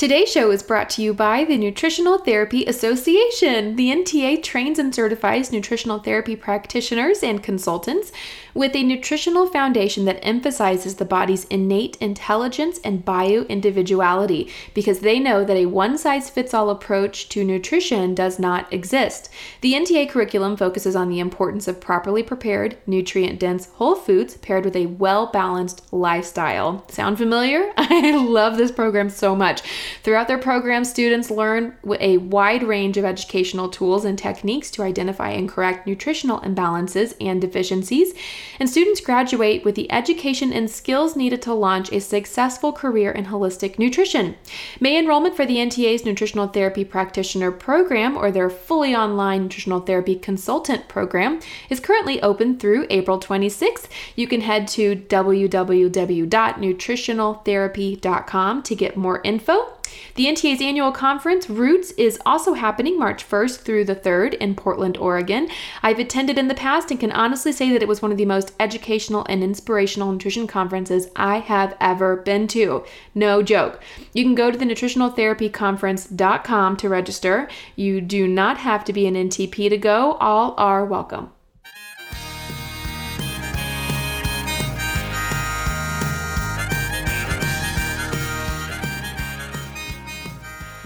Today's show is brought to you by the Nutritional Therapy Association. The NTA trains and certifies nutritional therapy practitioners and consultants with a nutritional foundation that emphasizes the body's innate intelligence and bio individuality because they know that a one size fits all approach to nutrition does not exist. The NTA curriculum focuses on the importance of properly prepared, nutrient dense whole foods paired with a well balanced lifestyle. Sound familiar? I love this program so much. Throughout their program, students learn a wide range of educational tools and techniques to identify and correct nutritional imbalances and deficiencies, and students graduate with the education and skills needed to launch a successful career in holistic nutrition. May enrollment for the NTA's Nutritional Therapy Practitioner Program or their fully online Nutritional Therapy Consultant Program is currently open through April 26th. You can head to www.nutritionaltherapy.com to get more info. The NTA's annual conference, Roots, is also happening March 1st through the 3rd in Portland, Oregon. I've attended in the past and can honestly say that it was one of the most educational and inspirational nutrition conferences I have ever been to. No joke. You can go to the nutritionaltherapyconference.com to register. You do not have to be an NTP to go, all are welcome.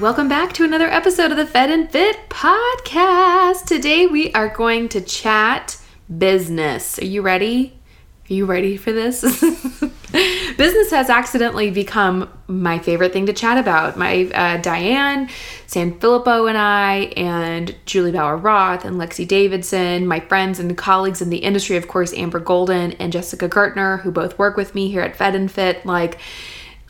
Welcome back to another episode of the Fed and Fit podcast. Today we are going to chat business. Are you ready? Are you ready for this? business has accidentally become my favorite thing to chat about. My uh, Diane Sanfilippo and I, and Juli Bauer Roth and Lexi Davidson, my friends and colleagues in the industry, of course, Amber Golden and Jessica Gertner, who both work with me here at Fed and Fit. Like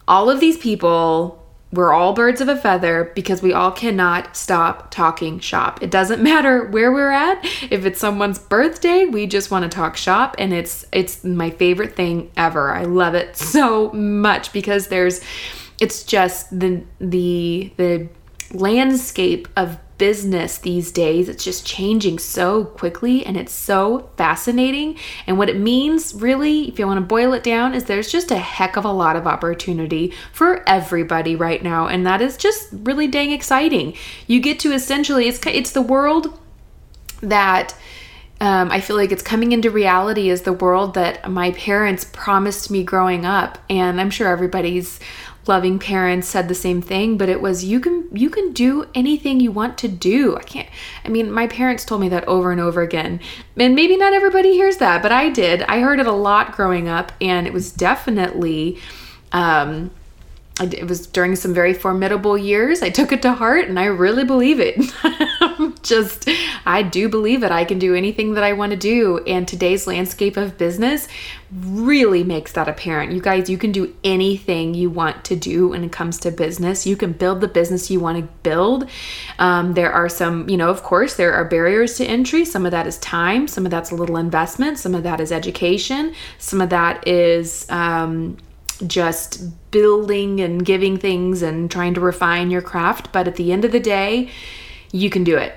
all of these people we're all birds of a feather because we all cannot stop talking shop. It doesn't matter where we're at. If it's someone's birthday, we just want to talk shop and it's it's my favorite thing ever. I love it so much because there's it's just the the the landscape of business these days. It's just changing so quickly and it's so fascinating. And what it means, really, if you want to boil it down, is there's just a heck of a lot of opportunity for everybody right now. And that is just really dang exciting. You get to essentially, it's, it's the world that. Um, I feel like it's coming into reality as the world that my parents promised me growing up. And I'm sure everybody's loving parents said the same thing but it was you can you can do anything you want to do i can't i mean my parents told me that over and over again and maybe not everybody hears that but i did i heard it a lot growing up and it was definitely um it was during some very formidable years. I took it to heart and I really believe it. Just, I do believe it. I can do anything that I want to do. And today's landscape of business really makes that apparent. You guys, you can do anything you want to do when it comes to business. You can build the business you want to build. Um, there are some, you know, of course, there are barriers to entry. Some of that is time, some of that's a little investment, some of that is education, some of that is, um, just building and giving things and trying to refine your craft. But at the end of the day, you can do it.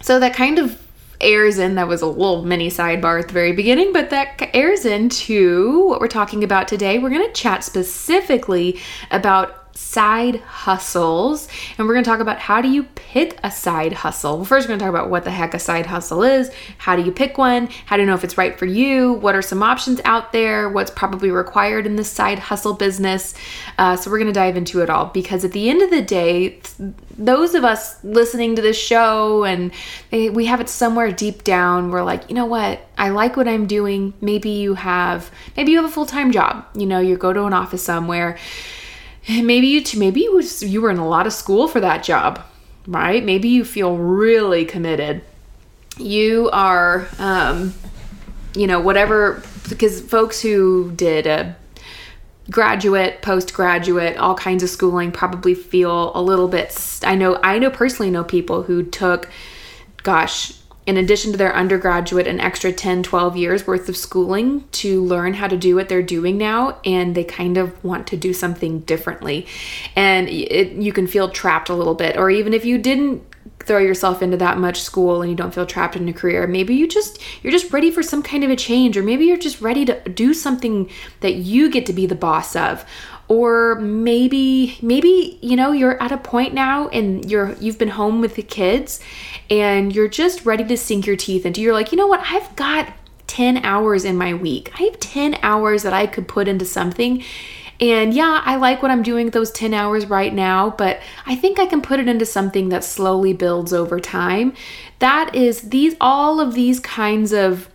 So that kind of airs in that was a little mini sidebar at the very beginning but that airs into what we're talking about today. We're going to chat specifically about side hustles. And we're going to talk about how do you pick a side hustle. Well first we're going to talk about what the heck a side hustle is. How do you pick one? How do you know if it's right for you? What are some options out there? What's probably required in this side hustle business? Uh, so we're going to dive into it all because at the end of the day those of us listening to this show and they, we have it somewhere deep down we're like you know what? I like what i'm doing. Maybe you have maybe you have a full-time job. You know you go to an office somewhere maybe you maybe you was you were in a lot of school for that job right? Maybe you feel really committed. You are um you know whatever because folks who did a graduate postgraduate all kinds of schooling probably feel a little bit i know i know personally know people who took gosh in addition to their undergraduate, an extra 10, 12 years worth of schooling to learn how to do what they're doing now, and they kind of want to do something differently. And it, you can feel trapped a little bit, or even if you didn't throw yourself into that much school and you don't feel trapped in a career maybe you just you're just ready for some kind of a change or maybe you're just ready to do something that you get to be the boss of or maybe maybe you know you're at a point now and you're you've been home with the kids and you're just ready to sink your teeth into you're like you know what? I've got 10 hours in my week. I have 10 hours that i could put into something. And yeah, I like what I'm doing those 10 hours right now, but I think I can put it into something that slowly builds over time. That is these all of these kinds of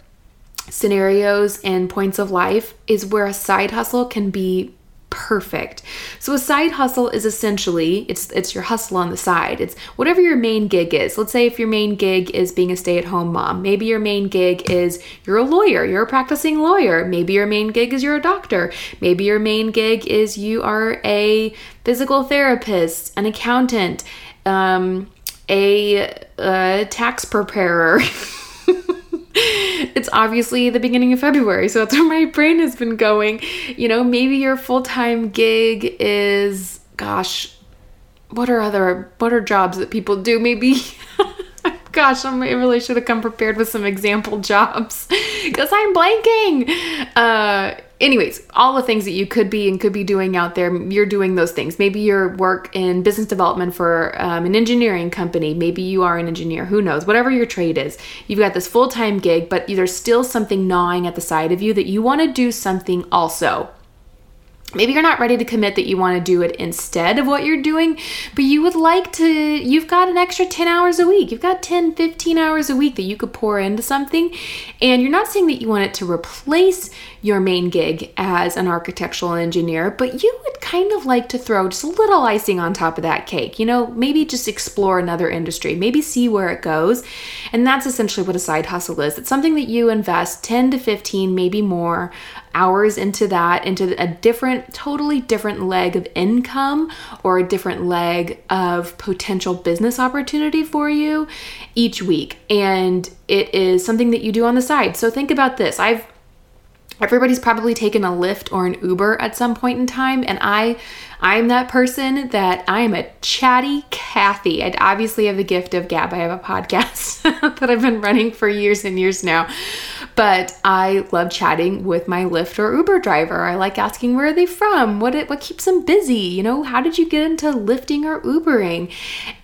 scenarios and points of life is where a side hustle can be perfect. So a side hustle is essentially it's it's your hustle on the side. It's whatever your main gig is. Let's say if your main gig is being a stay-at-home mom, maybe your main gig is you're a lawyer, you're a practicing lawyer. Maybe your main gig is you're a doctor. Maybe your main gig is you are a physical therapist, an accountant, um, a, a tax preparer. it's obviously the beginning of February, so that's where my brain has been going. You know, maybe your full time gig is, gosh, what are other what are jobs that people do? Maybe gosh, I really should have come prepared with some example jobs because I'm blanking. Uh, anyways, all the things that you could be and could be doing out there, you're doing those things. Maybe your work in business development for um, an engineering company. Maybe you are an engineer. Who knows? Whatever your trade is, you've got this full time gig, but there's still something gnawing at the side of you that you want to do something also. Maybe you're not ready to commit that you want to do it instead of what you're doing, but you would like to, you've got an extra 10 hours a week. You've got 10, 15 hours a week that you could pour into something. And you're not saying that you want it to replace your main gig as an architectural engineer, but you would kind of like to throw just a little icing on top of that cake. You know, maybe just explore another industry, maybe see where it goes. And that's essentially what a side hustle is. It's something that you invest 10 to 15, maybe more hours into that, into a different, totally different leg of income or a different leg of potential business opportunity for you each week. And it is something that you do on the side. So think about this. I've everybody's probably taken a Lyft or an Uber at some point in time and I I'm that person that I am a chatty Cathy. I obviously have the gift of gab. I have a podcast that I've been running for years and years now. But I love chatting with my Lyft or Uber driver. I like asking where are they from? What it, what keeps them busy? You know, how did you get into lifting or Ubering?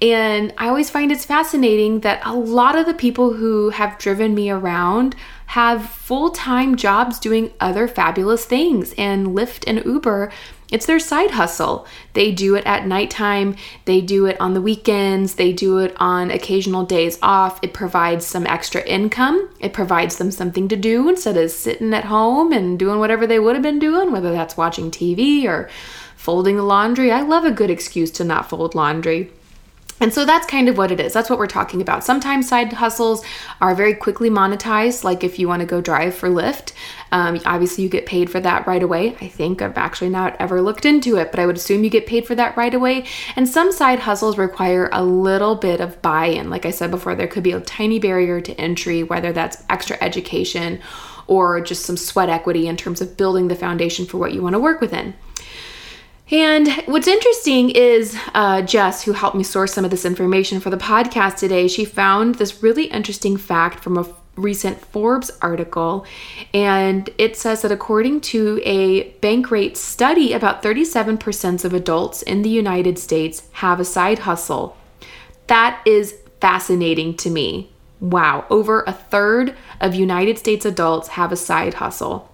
And I always find it's fascinating that a lot of the people who have driven me around have full-time jobs doing other fabulous things and Lyft and Uber it's their side hustle. They do it at nighttime, they do it on the weekends, they do it on occasional days off. It provides some extra income, it provides them something to do instead of sitting at home and doing whatever they would have been doing, whether that's watching TV or folding the laundry. I love a good excuse to not fold laundry. And so that's kind of what it is. That's what we're talking about. Sometimes side hustles are very quickly monetized, like if you want to go drive for Lyft. Um, obviously, you get paid for that right away. I think I've actually not ever looked into it, but I would assume you get paid for that right away. And some side hustles require a little bit of buy in. Like I said before, there could be a tiny barrier to entry, whether that's extra education or just some sweat equity in terms of building the foundation for what you want to work within. And what's interesting is uh, Jess, who helped me source some of this information for the podcast today, she found this really interesting fact from a recent Forbes article. And it says that according to a Bankrate study, about 37% of adults in the United States have a side hustle. That is fascinating to me. Wow, over a third of United States adults have a side hustle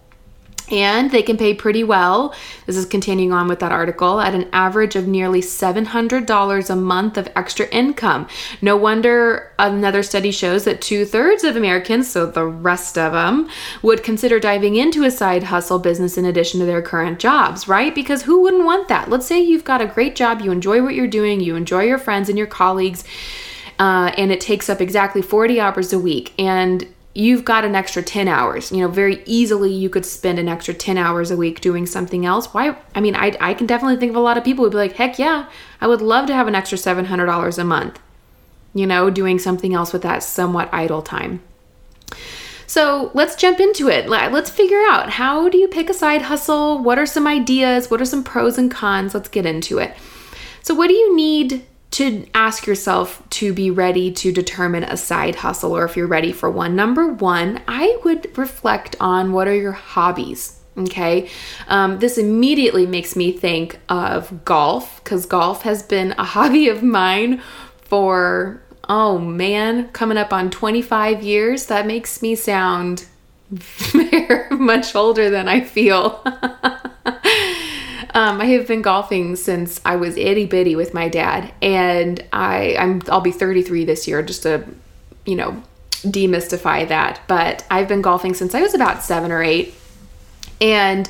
and they can pay pretty well. This is continuing on with that article at an average of nearly $700 a month of extra income. No wonder another study shows that two thirds of Americans, so the rest of them, would consider diving into a side hustle business in addition to their current jobs, right? Because who wouldn't want that? Let's say you've got a great job, you enjoy what you're doing, you enjoy your friends and your colleagues. Uh, and it takes up exactly 40 hours a week. And you've got an extra 10 hours. You know, very easily you could spend an extra 10 hours a week doing something else. Why? I mean, I, I can definitely think of a lot of people who'd be like, heck yeah, I would love to have an extra $700 a month, you know, doing something else with that somewhat idle time. So let's jump into it. Let's figure out how do you pick a side hustle? What are some ideas? What are some pros and cons? Let's get into it. So, what do you need to ask yourself to be ready to determine a side hustle or if you're ready for one. Number one, I would reflect on what are your hobbies. Okay, um, this immediately makes me think of golf because golf has been a hobby of mine for, oh man, coming up on 25 years. That makes me sound much older than I feel. Um, I have been golfing since I was itty bitty with my dad, and I I'm I'll be 33 this year, just to you know demystify that. But I've been golfing since I was about seven or eight, and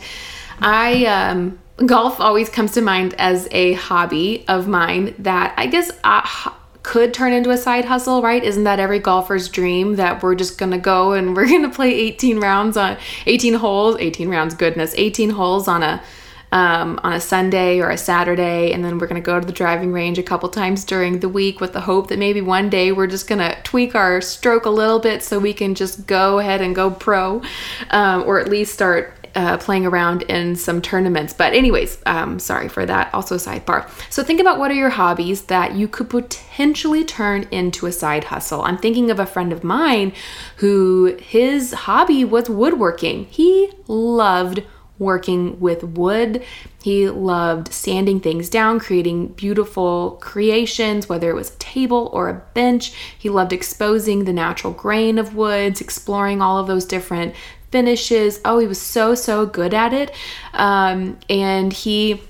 I um, golf always comes to mind as a hobby of mine that I guess. I, could turn into a side hustle, right? Isn't that every golfer's dream that we're just gonna go and we're gonna play 18 rounds on 18 holes, 18 rounds, goodness, 18 holes on a um, on a Sunday or a Saturday, and then we're going to go to the driving range a couple times during the week with the hope that maybe one day we're just going to tweak our stroke a little bit so we can just go ahead and go pro, um, or at least start uh, playing around in some tournaments. But, anyways, um, sorry for that. Also, sidebar. So, think about what are your hobbies that you could potentially turn into a side hustle. I'm thinking of a friend of mine who his hobby was woodworking. He loved working with wood. He loved sanding things down, creating beautiful creations, whether it was a table or a bench. He loved exposing the natural grain of woods, exploring all of those different finishes. Oh, he was so, so good at it. Um, and he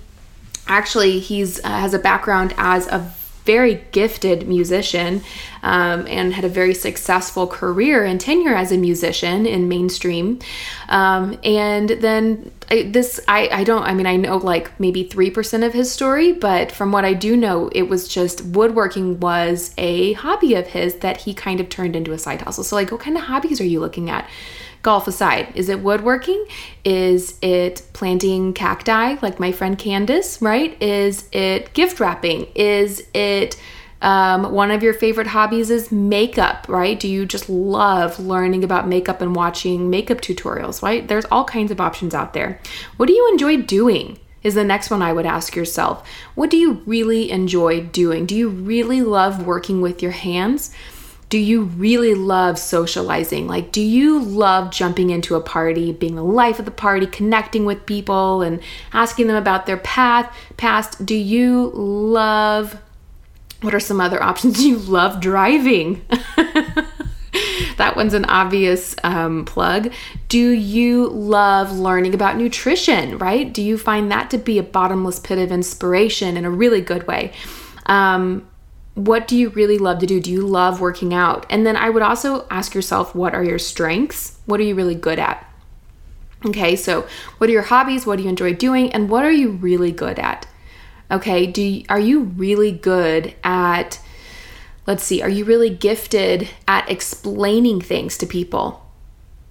actually he's uh, has a background as a very gifted musician um, and had a very successful career and tenure as a musician in mainstream. Um, and then I, this, I, I don't, I mean, I know like maybe 3% of his story, but from what I do know, it was just woodworking was a hobby of his that he kind of turned into a side hustle. So, like, what kind of hobbies are you looking at? golf aside, is it woodworking? Is it planting cacti like my friend Candace, right? Is it gift wrapping? Is it um, one of your favorite hobbies is makeup, right? Do you just love learning about makeup and watching makeup tutorials, right? There's all kinds of options out there. What do you enjoy doing? Is the next one I would ask yourself. What do you really enjoy doing? Do you really love working with your hands? do you really love socializing? Like, do you love jumping into a party, being the life of the party, connecting with people and asking them about their path, past? Do you love what are some other options? You love driving? that one's an obvious um, plug. Do you love learning about nutrition, right? Do you find that to be a bottomless pit of inspiration in a really good way? Um, what do you really love to do? Do you love working out? And then I would also ask yourself, what are your strengths? What are you really good at? Okay, so what are your hobbies? What do you enjoy doing? And what are you really good at? Okay, do you, are you really good at let's see, are you really gifted at explaining things to people?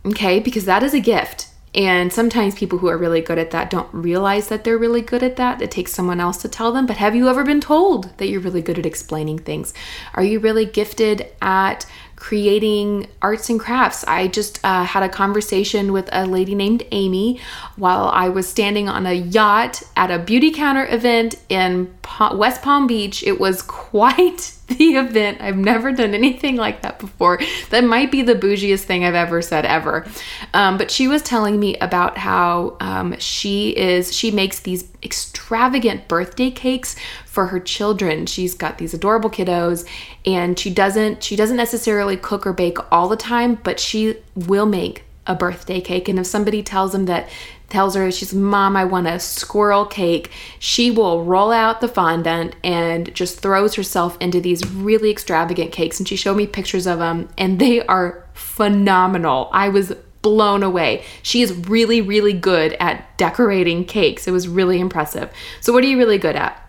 Okay, because that is a gift. And sometimes people who are really good at that don't realize that they're really good at that. It takes someone else to tell them. But have you ever been told that you're really good at explaining things? Are you really gifted at creating arts and crafts. I just uh, had a conversation with a lady named Amy while I was standing on a yacht at a Beautycounter event in West Palm Beach. It was quite the event. I've never done anything like that before. That might be the bougiest thing I've ever said ever. Um, but she was telling me about how um, she is, she makes these extravagant birthday cakes for her children. She's got these adorable kiddos and she doesn't, she doesn't necessarily cook or bake all the time, but she will make a birthday cake. And if somebody tells them that tells her she's mom i want a squirrel cake. She will roll out the fondant and just throws herself into these really extravagant cakes. And she showed me pictures of them and they are phenomenal. I was blown away. She is really really good at decorating cakes. It was really impressive. So what are you really good at?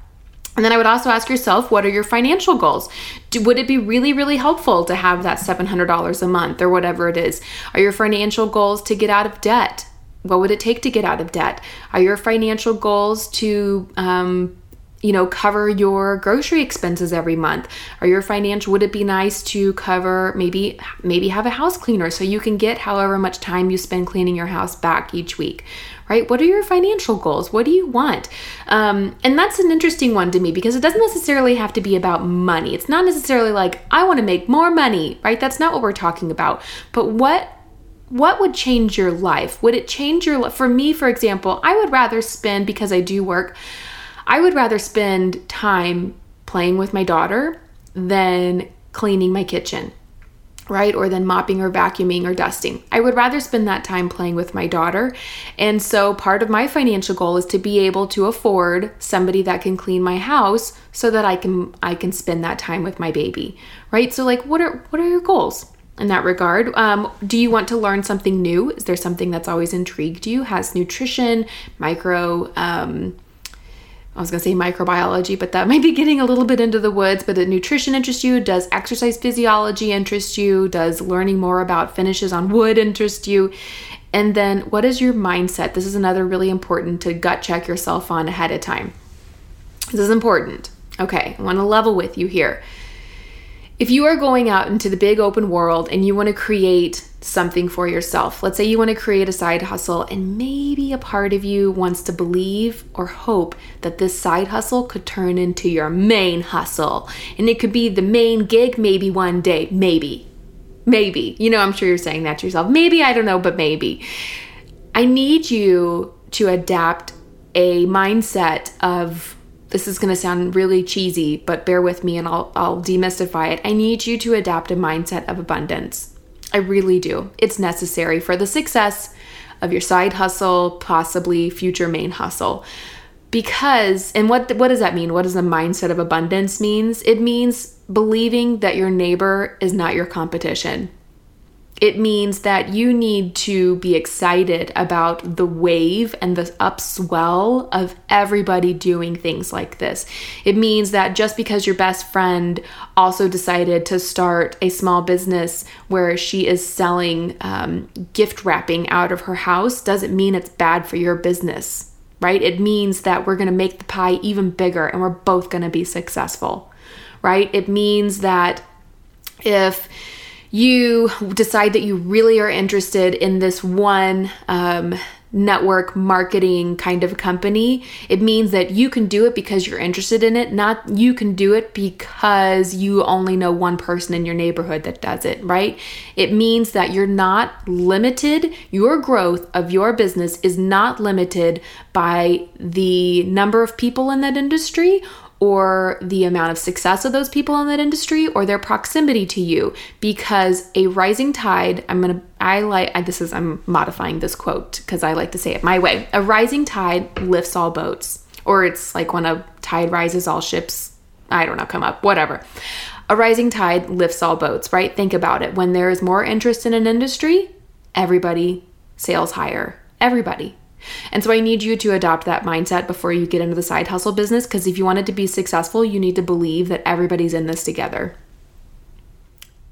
And then I would also ask yourself, what are your financial goals? Do, would it be really, really helpful to have that $700 a month or whatever it is? Are your financial goals to get out of debt? What would it take to get out of debt? Are your financial goals to um, you know cover your grocery expenses every month? Are your financial would it be nice to cover maybe maybe have a house cleaner so you can get however much time you spend cleaning your house back each week right? What are your financial goals? What do you want? Um, and that's an interesting one to me because it doesn't necessarily have to be about money. It's not necessarily like i want to make more money right? That's not what we're talking about. But what what would change your life? Would it change your life? For me, for example, I would rather spend, because I do work, I would rather spend time playing with my daughter than cleaning my kitchen, right? Or than mopping or vacuuming or dusting. I would rather spend that time playing with my daughter. And so part of my financial goal is to be able to afford somebody that can clean my house so that I can I can spend that time with my baby, right? So like what are what are your goals? In that regard. Um, do you want to learn something new? Is there something that's always intrigued you? Has nutrition, micro, um, I was to say microbiology, but that might be getting a little bit into the woods. But does nutrition interest you? Does exercise physiology interest you? Does learning more about finishes on wood interest you? And then what is your mindset? This is another really important to gut check yourself on ahead of time. This is important. Okay, I want to level with you here if you are going out into the big open world and you want to create something for yourself, let's say you want to create a side hustle, and maybe a part of you wants to believe or hope that this side hustle could turn into your main hustle. And it could be the main gig maybe one day, maybe. Maybe. You know, I'm sure you're saying that to yourself. Maybe, I don't know, but maybe. I need you to adapt a mindset of this is going to sound really cheesy, but bear with me and I'll, I'll demystify it. I need you to adapt a mindset of abundance. I really do. It's necessary for the success of your side hustle, possibly future main hustle. Because, and what, what does that mean? What does the mindset of abundance means? It means believing that your neighbor is not your competition it means that you need to be excited about the wave and the upswell of everybody doing things like this. It means that just because your best friend also decided to start a small business where she is selling um, gift wrapping out of her house doesn't mean it's bad for your business, right? It means that we're gonna make the pie even bigger and we're both gonna be successful, right? It means that if you decide that you really are interested in this one um, network marketing kind of company, it means that you can do it because you're interested in it, not you can do it because you only know one person in your neighborhood that does it, right? It means that you're not limited, your growth of your business is not limited by the number of people in that industry or the amount of success of those people in that industry or their proximity to you. Because a rising tide i'm gonna i like this is i'm modifying this quote because i like to say it my way. A rising tide lifts all boats or it's like when a tide rises all ships i don't know come up whatever. A rising tide lifts all boats right? Think about it. When there is more interest in an industry everybody sails higher. Everybody and so I need you to adopt that mindset before you get into the side hustle business because if you want it to be successful, you need to believe that everybody's in this together.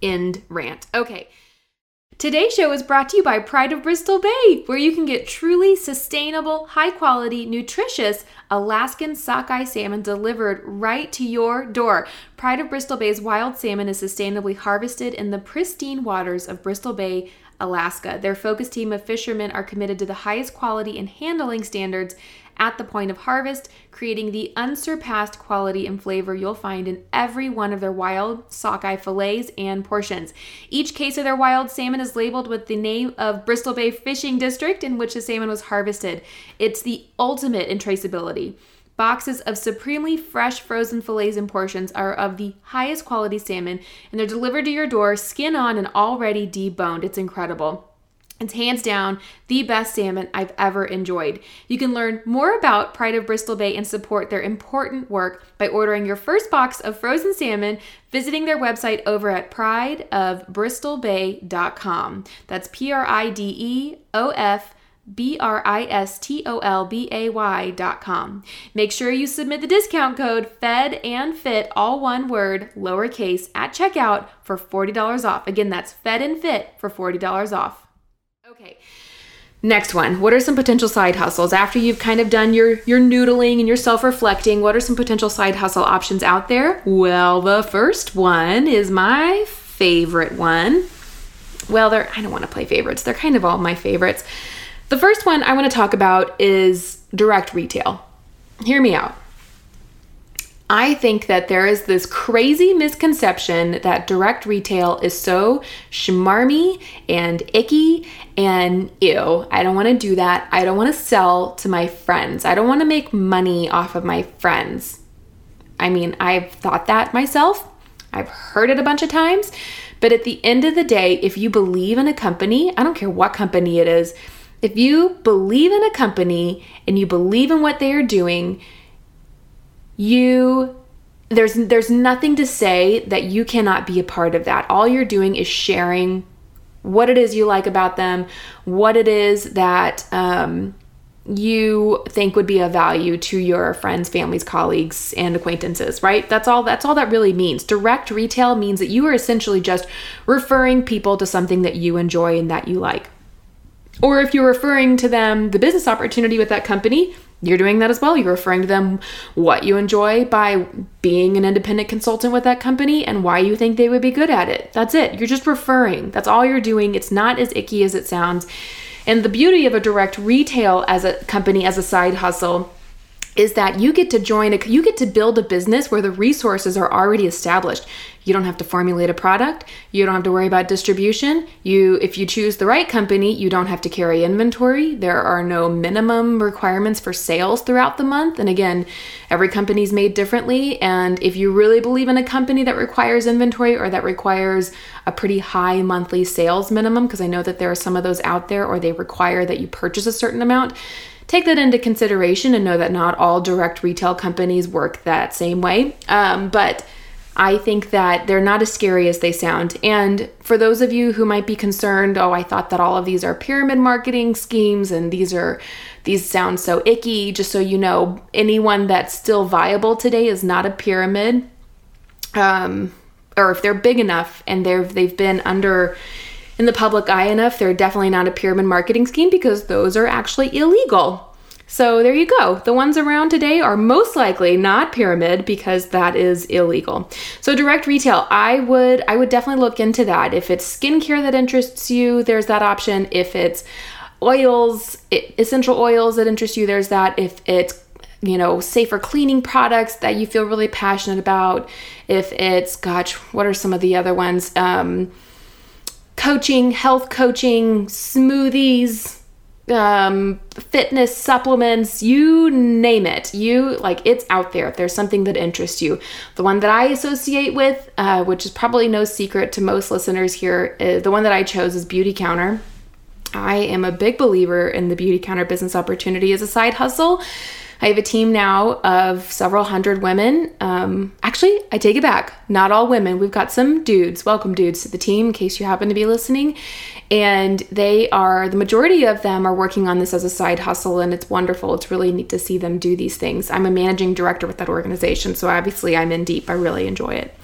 End rant. Okay. Today's show is brought to you by Pride of Bristol Bay, where you can get truly sustainable, high quality, nutritious Alaskan sockeye salmon delivered right to your door. Pride of Bristol Bay's wild salmon is sustainably harvested in the pristine waters of Bristol Bay, Alaska. Their focus team of fishermen are committed to the highest quality and handling standards at the point of harvest, creating the unsurpassed quality and flavor you'll find in every one of their wild sockeye fillets and portions. Each case of their wild salmon is labeled with the name of Bristol Bay Fishing District in which the salmon was harvested. It's the ultimate in traceability. Boxes of supremely fresh frozen fillets and portions are of the highest quality salmon, and they're delivered to your door, skin on and already deboned. It's incredible. It's hands down the best salmon I've ever enjoyed. You can learn more about Pride of Bristol Bay and support their important work by ordering your first box of frozen salmon, visiting their website over at prideofbristolbay.com. That's P R I D E O F B R I S T O L B A Y dot com. Make sure you submit the discount code FED and FIT, all one word, lowercase, at checkout for $40 off. Again, that's FED and FIT for $40 off. Okay. Next one. What are some potential side hustles after you've kind of done your your noodling and your self-reflecting? What are some potential side hustle options out there? Well, the first one is my favorite one. Well, they're I don't want to play favorites. They're kind of all my favorites. The first one I want to talk about is direct retail. Hear me out. I think that there is this crazy misconception that direct retail is so schmarmy and icky and ew. I don't want to do that. I don't want to sell to my friends. I don't want to make money off of my friends. I mean, I've thought that myself. I've heard it a bunch of times. But at the end of the day, if you believe in a company, I don't care what company it is, if you believe in a company and you believe in what they are doing, you there's there's nothing to say that you cannot be a part of that. All you're doing is sharing what it is you like about them, what it is that um, you think would be of value to your friends, families, colleagues, and acquaintances, right? That's all that's all that really means. Direct retail means that you are essentially just referring people to something that you enjoy and that you like. Or if you're referring to them the business opportunity with that company, you're doing that as well. You're referring to them what you enjoy by being an independent consultant with that company and why you think they would be good at it. That's it. You're just referring. That's all you're doing. It's not as icky as it sounds. And the beauty of a direct retail as a company, as a side hustle, is that you get to join a you get to build a business where the resources are already established. You don't have to formulate a product. You don't have to worry about distribution. You if you choose the right company you don't have to carry inventory. There are no minimum requirements for sales throughout the month. And again every company is made differently. And if you really believe in a company that requires inventory or that requires a pretty high monthly sales minimum because i know that there are some of those out there or they require that you purchase a certain amount take that into consideration and know that not all direct retail companies work that same way. Um, but I think that they're not as scary as they sound. And for those of you who might be concerned, oh, I thought that all of these are pyramid marketing schemes and these are these sound so icky, just so you know, anyone that's still viable today is not a pyramid. Um, or if they're big enough and they've they've been under in the public eye enough, they're definitely not a pyramid marketing scheme because those are actually illegal. So there you go. The ones around today are most likely not pyramid because that is illegal. So direct retail, I would I would definitely look into that. If it's skincare that interests you, there's that option. If it's oils, essential oils that interest you, there's that. If it's you know, safer cleaning products that you feel really passionate about. If it's, gosh, what are some of the other ones? Um, coaching, health coaching, smoothies, um, fitness supplements, you name it. You like it's out there. If there's something that interests you, the one that I associate with, uh, which is probably no secret to most listeners here, is, uh, the one that I chose is Beautycounter. I am a big believer in the Beautycounter business opportunity as a side hustle. I have a team now of several hundred women. Um, actually, I take it back. Not all women. We've got some dudes. Welcome, dudes, to the team in case you happen to be listening. And they are, the majority of them are working on this as a side hustle, and it's wonderful. It's really neat to see them do these things. I'm a managing director with that organization, so obviously I'm in deep. I really enjoy it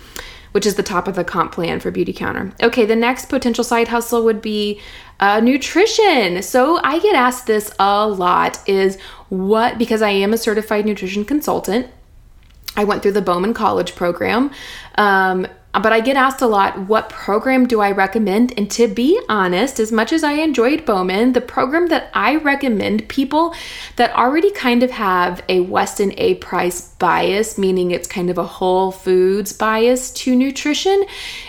which is the top of the comp plan for Beautycounter. Okay, the next potential side hustle would be uh, nutrition. So I get asked this a lot is what, because I am a certified nutrition consultant, I went through the Bauman College program. Um, but I get asked a lot, what program do I recommend? And to be honest, as much as I enjoyed Bauman, the program that I recommend people that already kind of have a Weston A Price bias, meaning it's kind of a whole foods bias to nutrition,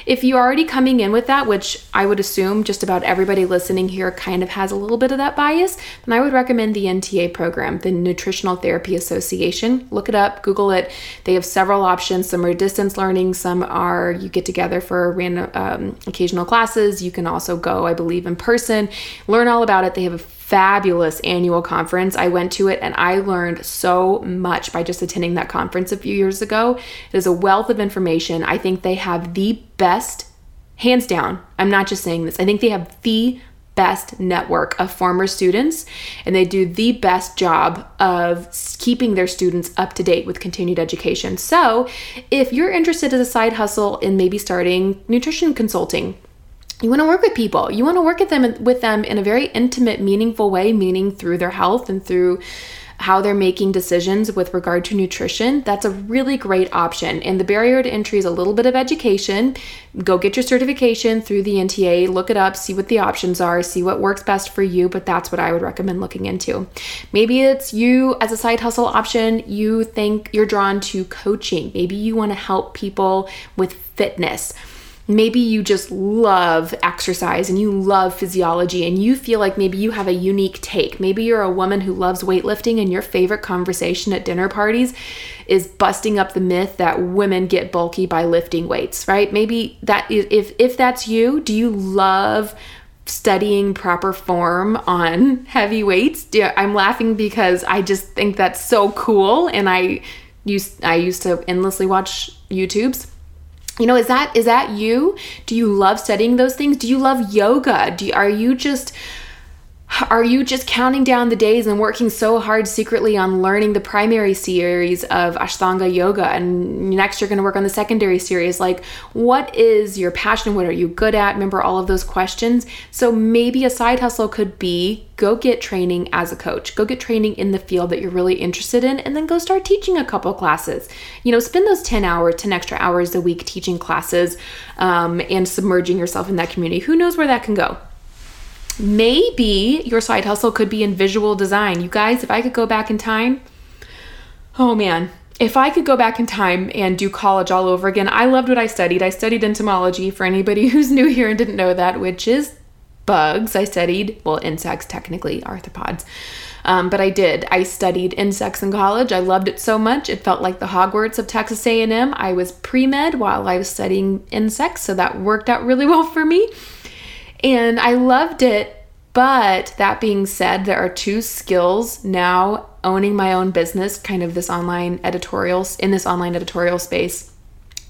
if you're already coming in with that, which I would assume just about everybody listening here kind of has a little bit of that bias, then I would recommend the NTA program, the Nutritional Therapy Association. Look it up, Google it. They have several options. Some are distance learning, some are you get together for random um, occasional classes. You can also go, I believe, in person, learn all about it. They have a fabulous annual conference. I went to it and I learned so much by just attending that conference a few years ago. It is a wealth of information. I think they have the best, hands down. I'm not just saying this. I think they have the best network of former students and they do the best job of keeping their students up to date with continued education. So, if you're interested as a side hustle in maybe starting nutrition consulting, you want to work with people. You want to work with them with them in a very intimate, meaningful way, meaning through their health and through how they're making decisions with regard to nutrition, that's a really great option. And the barrier to entry is a little bit of education. Go get your certification through the NTA, look it up, see what the options are, see what works best for you, but that's what I would recommend looking into. Maybe it's you as a side hustle option, you think you're drawn to coaching. Maybe you want to help people with fitness maybe you just love exercise and you love physiology and you feel like maybe you have a unique take. Maybe you're a woman who loves weightlifting and your favorite conversation at dinner parties is busting up the myth that women get bulky by lifting weights, right? Maybe that if if that's you, do you love studying proper form on heavy weights? I'm laughing because I just think that's so cool and I used I used to endlessly watch YouTubes you know is that is that you? Do you love studying those things? Do you love yoga? Do you, are you just are you just counting down the days and working so hard secretly on learning the primary series of Ashtanga yoga? And next you're going to work on the secondary series. Like what is your passion? What are you good at? Remember all of those questions. So maybe a side hustle could be go get training as a coach. Go get training in the field that you're really interested in and then go start teaching a couple classes. You know spend those 10 hours 10 extra hours a week teaching classes um, and submerging yourself in that community. Who knows where that can go Maybe your side hustle could be in visual design. You guys, if I could go back in time, oh man, if I could go back in time and do college all over again, I loved what I studied. I studied entomology for anybody who's new here and didn't know that, which is bugs. I studied, well, insects, technically, arthropods. Um, but I did. I studied insects in college. I loved it so much. It felt like the Hogwarts of Texas A&M. I was pre-med while I was studying insects, so that worked out really well for me. And I loved it. But that being said, there are two skills now owning my own business, kind of this online editorials in this online editorial space.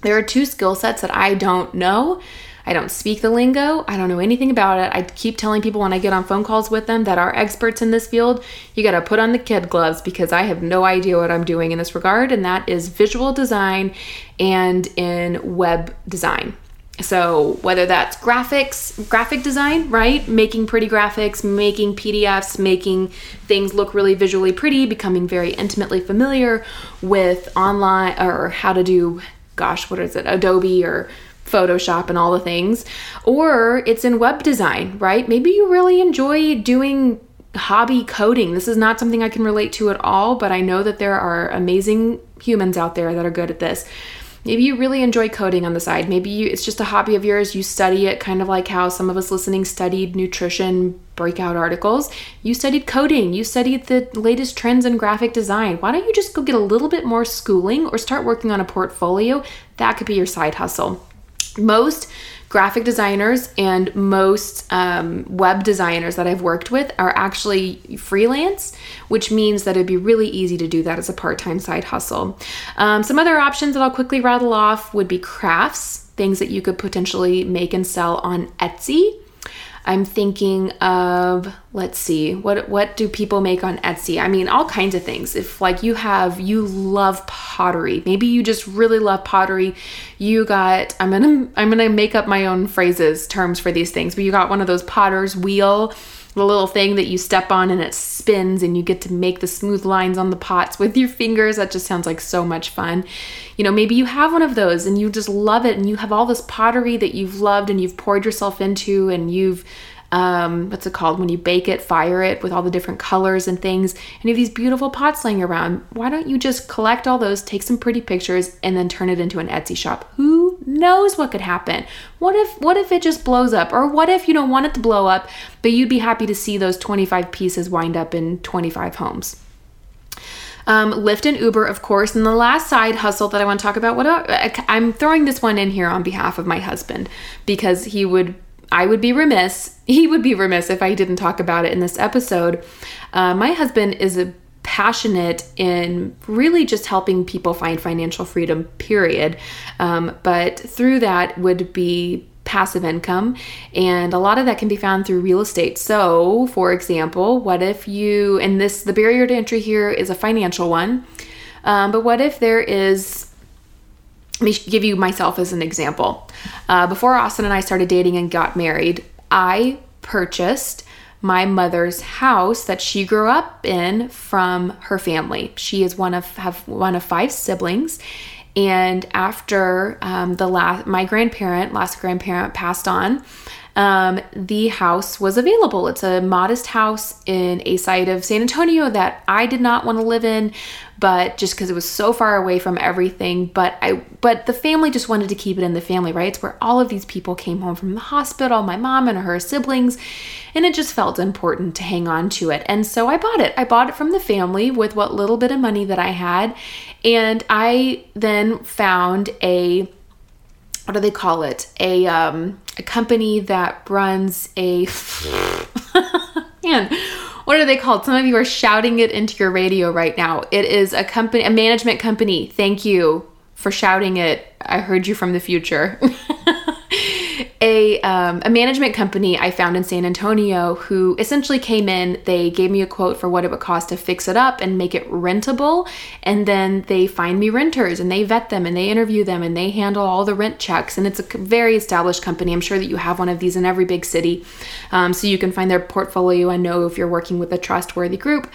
There are two skill sets that I don't know. I don't speak the lingo. I don't know anything about it. I keep telling people when I get on phone calls with them that are experts in this field, you got to put on the kid gloves because I have no idea what I'm doing in this regard, and that is visual design and in web design. So, whether that's graphics, graphic design, right? Making pretty graphics, making PDFs, making things look really visually pretty, becoming very intimately familiar with online or how to do, gosh, what is it, Adobe or Photoshop and all the things. Or it's in web design, right? Maybe you really enjoy doing hobby coding. This is not something I can relate to at all, but I know that there are amazing humans out there that are good at this. Maybe you really enjoy coding on the side. Maybe you, it's just a hobby of yours. You study it kind of like how some of us listening studied nutrition breakout articles. You studied coding. You studied the latest trends in graphic design. Why don't you just go get a little bit more schooling or start working on a portfolio? That could be your side hustle. Most graphic designers and most um, web designers that I've worked with are actually freelance, which means that it'd be really easy to do that as a part time side hustle. Um, some other options that I'll quickly rattle off would be crafts, things that you could potentially make and sell on Etsy. I'm thinking of let's see what what do people make on Etsy? I mean all kinds of things. If like you have you love pottery, maybe you just really love pottery. You got I'm going to I'm going to make up my own phrases terms for these things, but you got one of those potter's wheel the little thing that you step on and it spins and you get to make the smooth lines on the pots with your fingers. That just sounds like so much fun. You know, maybe you have one of those and you just love it and you have all this pottery that you've loved and you've poured yourself into and you've um, what's it called when you bake it, fire it with all the different colors and things, and you have these beautiful pots laying around. Why don't you just collect all those, take some pretty pictures, and then turn it into an Etsy shop? Who knows what could happen? What if what if it just blows up, or what if you don't want it to blow up, but you'd be happy to see those 25 pieces wind up in 25 homes? Um, Lyft and Uber, of course. And the last side hustle that I want to talk about, what about, I'm throwing this one in here on behalf of my husband because he would I would be remiss, he would be remiss if I didn't talk about it in this episode. Uh, my husband is a passionate in really just helping people find financial freedom, period. Um, but through that would be passive income, and a lot of that can be found through real estate. So, for example, what if you, and this, the barrier to entry here is a financial one, um, but what if there is let me give you myself as an example. Uh, before Austin and I started dating and got married, I purchased my mother's house that she grew up in from her family. She is one of have one of five siblings, and after um, the last my grandparent, last grandparent passed on, um, the house was available. It's a modest house in a side of San Antonio that I did not want to live in, but just because it was so far away from everything. But I, but the family just wanted to keep it in the family, right? It's where all of these people came home from the hospital, my mom and her siblings, and it just felt important to hang on to it. And so I bought it. I bought it from the family with what little bit of money that I had, and I then found a what do they call it? A um, a company that runs a man. What are they called? Some of you are shouting it into your radio right now. It is a company, a management company. Thank you for shouting it. I heard you from the future. a, um, a management company I found in San Antonio who essentially came in. They gave me a quote for what it would cost to fix it up and make it rentable. And then they find me renters and they vet them and they interview them and they handle all the rent checks. And it's a very established company. I'm sure that you have one of these in every big city. Um, so you can find their portfolio and know if you're working with a trustworthy group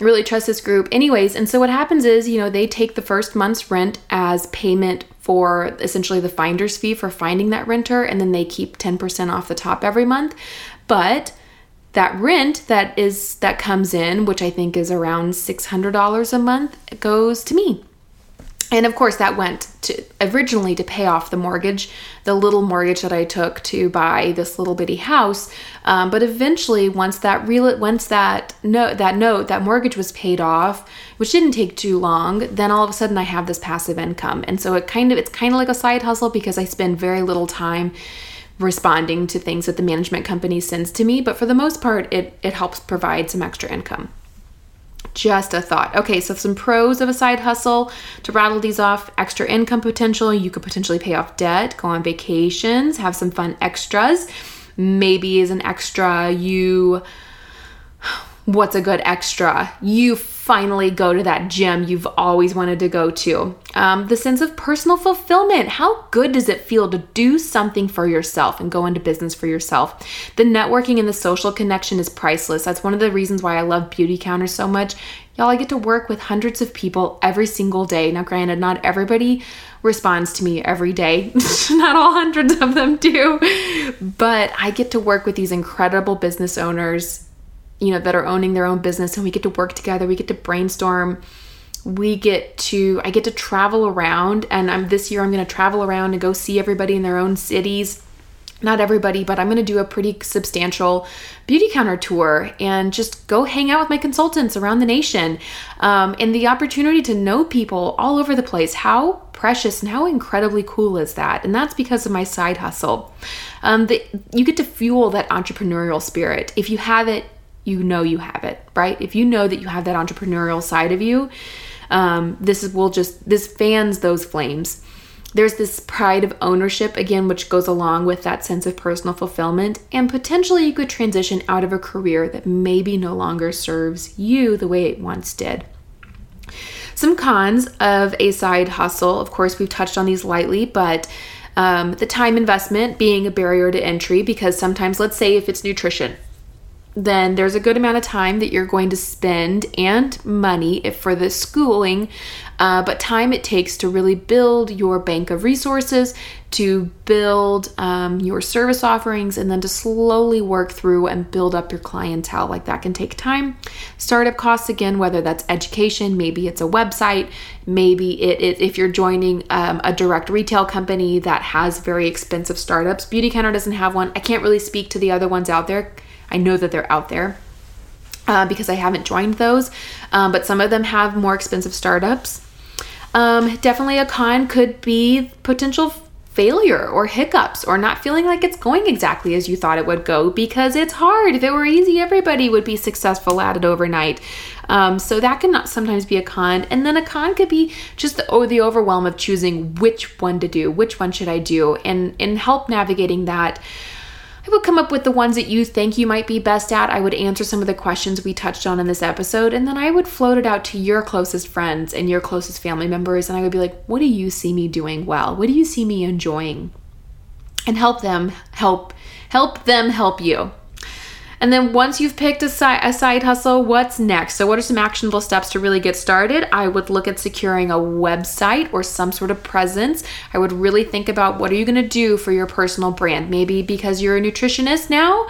really trust this group anyways and so what happens is you know they take the first month's rent as payment for essentially the finder's fee for finding that renter, and then they keep 10% off the top every month. But that rent that is that comes in, which I think is around $600 a month, goes to me. And of course, that went to originally to pay off the mortgage, the little mortgage that I took to buy this little bitty house. Um, but eventually, once that real once that note that note that mortgage was paid off, which didn't take too long, then all of a sudden I have this passive income, and so it kind of it's kind of like a side hustle because I spend very little time responding to things that the management company sends to me. But for the most part, it it helps provide some extra income. Just a thought. Okay, so some pros of a side hustle to rattle these off extra income potential. You could potentially pay off debt, go on vacations, have some fun extras. Maybe as an extra, you what's a good extra? You finally go to that gym you've always wanted to go to. Um, the sense of personal fulfillment. How good does it feel to do something for yourself and go into business for yourself? The networking and the social connection is priceless. That's one of the reasons why I love Beautycounter so much. Y'all, I get to work with hundreds of people every single day. Now, granted, not everybody responds to me every day. Not all hundreds of them do. But I get to work with these incredible business owners you know, that are owning their own business and we get to work together, we get to brainstorm. We get to I get to travel around and I'm this year I'm going to travel around and go see everybody in their own cities not everybody, but I'm going to do a pretty substantial Beautycounter tour and just go hang out with my consultants around the nation. Um, and the opportunity to know people all over the place. How precious and how incredibly cool is that? And that's because of my side hustle. Um, the, you get to fuel that entrepreneurial spirit. If you have it, you know you have it, right? If you know that you have that entrepreneurial side of you, um, this is, will just, this fans those flames. There's this pride of ownership, again, which goes along with that sense of personal fulfillment. And potentially you could transition out of a career that maybe no longer serves you the way it once did. Some cons of a side hustle, of course, we've touched on these lightly, but um, the time investment being a barrier to entry because sometimes, let's say, if it's nutrition, then there's a good amount of time that you're going to spend and money for the schooling, uh, but time it takes to really build your bank of resources, to build um, your service offerings, and then to slowly work through and build up your clientele. Like that can take time. Startup costs, again, whether that's education, maybe it's a website, maybe it, it if you're joining um, a direct retail company that has very expensive startups. Beauty Beautycounter doesn't have one. I can't really speak to the other ones out there I know that they're out there. Uh, because I haven't joined those, um, but some of them have more expensive startups. Um, definitely a con could be potential failure or hiccups or not feeling like it's going exactly as you thought it would go because it's hard. If it were easy, everybody would be successful at it overnight. Um, so that can sometimes be a con. And then a con could be just the, oh, the overwhelm of choosing which one to do, which one should I do, and, and help navigating that. I would come up with the ones that you think you might be best at. I would answer some of the questions we touched on in this episode, and then I would float it out to your closest friends and your closest family members. And I would be like, what do you see me doing well? What do you see me enjoying? And help them help help them help you. And then once you've picked a side, a side hustle, what's next? So, what are some actionable steps to really get started? I would look at securing a website or some sort of presence. I would really think about what are you going to do for your personal brand? Maybe because you're a nutritionist now,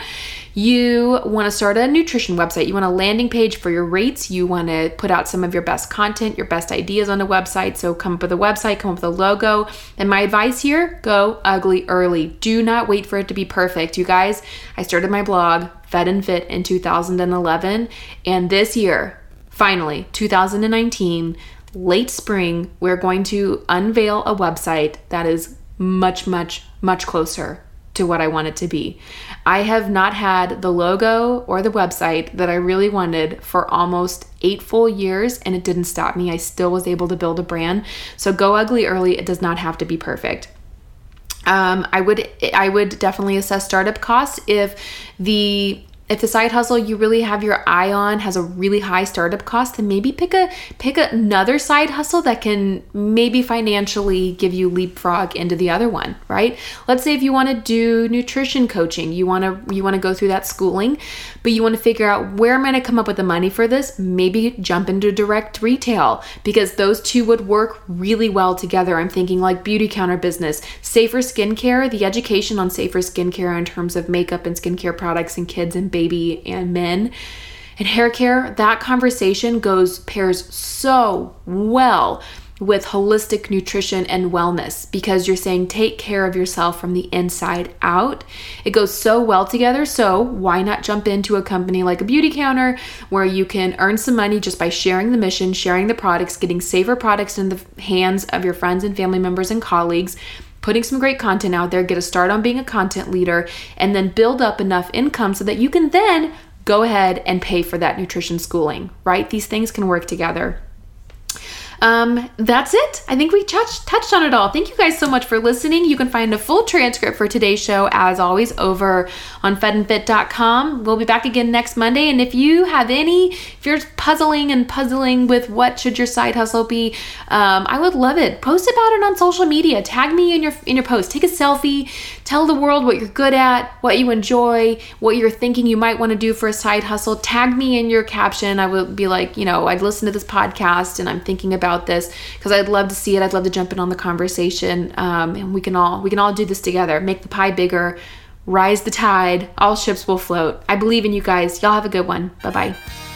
you want to start a nutrition website. You want a landing page for your rates. You want to put out some of your best content, your best ideas on the website. So come up with a website, come up with a logo. And my advice here go ugly early. Do not wait for it to be perfect. You guys, I started my blog, Fed and Fit, in 2011. And this year, finally, 2019, late spring, we're going to unveil a website that is much, much, much closer to what I want it to be. I have not had the logo or the website that I really wanted for almost eight full years, and it didn't stop me. I still was able to build a brand. So go ugly early. It does not have to be perfect. Um, I would I would definitely assess startup costs if the if the side hustle you really have your eye on has a really high startup cost, then maybe pick a pick another side hustle that can maybe financially give you leapfrog into the other one, right? Let's say if you want to do nutrition coaching, you want to you want to go through that schooling, but you want to figure out where am I going to come up with the money for this? Maybe jump into direct retail because those two would work really well together. I'm thinking like Beautycounter business, safer skincare, the education on safer skincare in terms of makeup and skincare products and kids and babies baby and men. And hair care, that conversation goes pairs so well with holistic nutrition and wellness because you're saying take care of yourself from the inside out. It goes so well together. So, why not jump into a company like a Beautycounter where you can earn some money just by sharing the mission, sharing the products, getting safer products in the hands of your friends and family members and colleagues? Putting some great content out there, get a start on being a content leader, and then build up enough income so that you can then go ahead and pay for that nutrition schooling, right? These things can work together. Um, that's it. I think we touched touched on it all. Thank you guys so much for listening. You can find a full transcript for today's show, as always, over on fedandfit.com. We'll be back again next Monday. And if you have any, if you're puzzling and puzzling with what should your side hustle be, um, I would love it. Post about it on social media. Tag me in your in your post. Take a selfie. Tell the world what you're good at, what you enjoy, what you're thinking you might want to do for a side hustle. Tag me in your caption. I will be like, you know, I'd listen to this podcast and I'm thinking about about this because I'd love to see it. I'd love to jump in on the conversation, um, and we can all we can all do this together. Make the pie bigger, rise the tide. All ships will float. I believe in you guys. Y'all have a good one. Bye bye.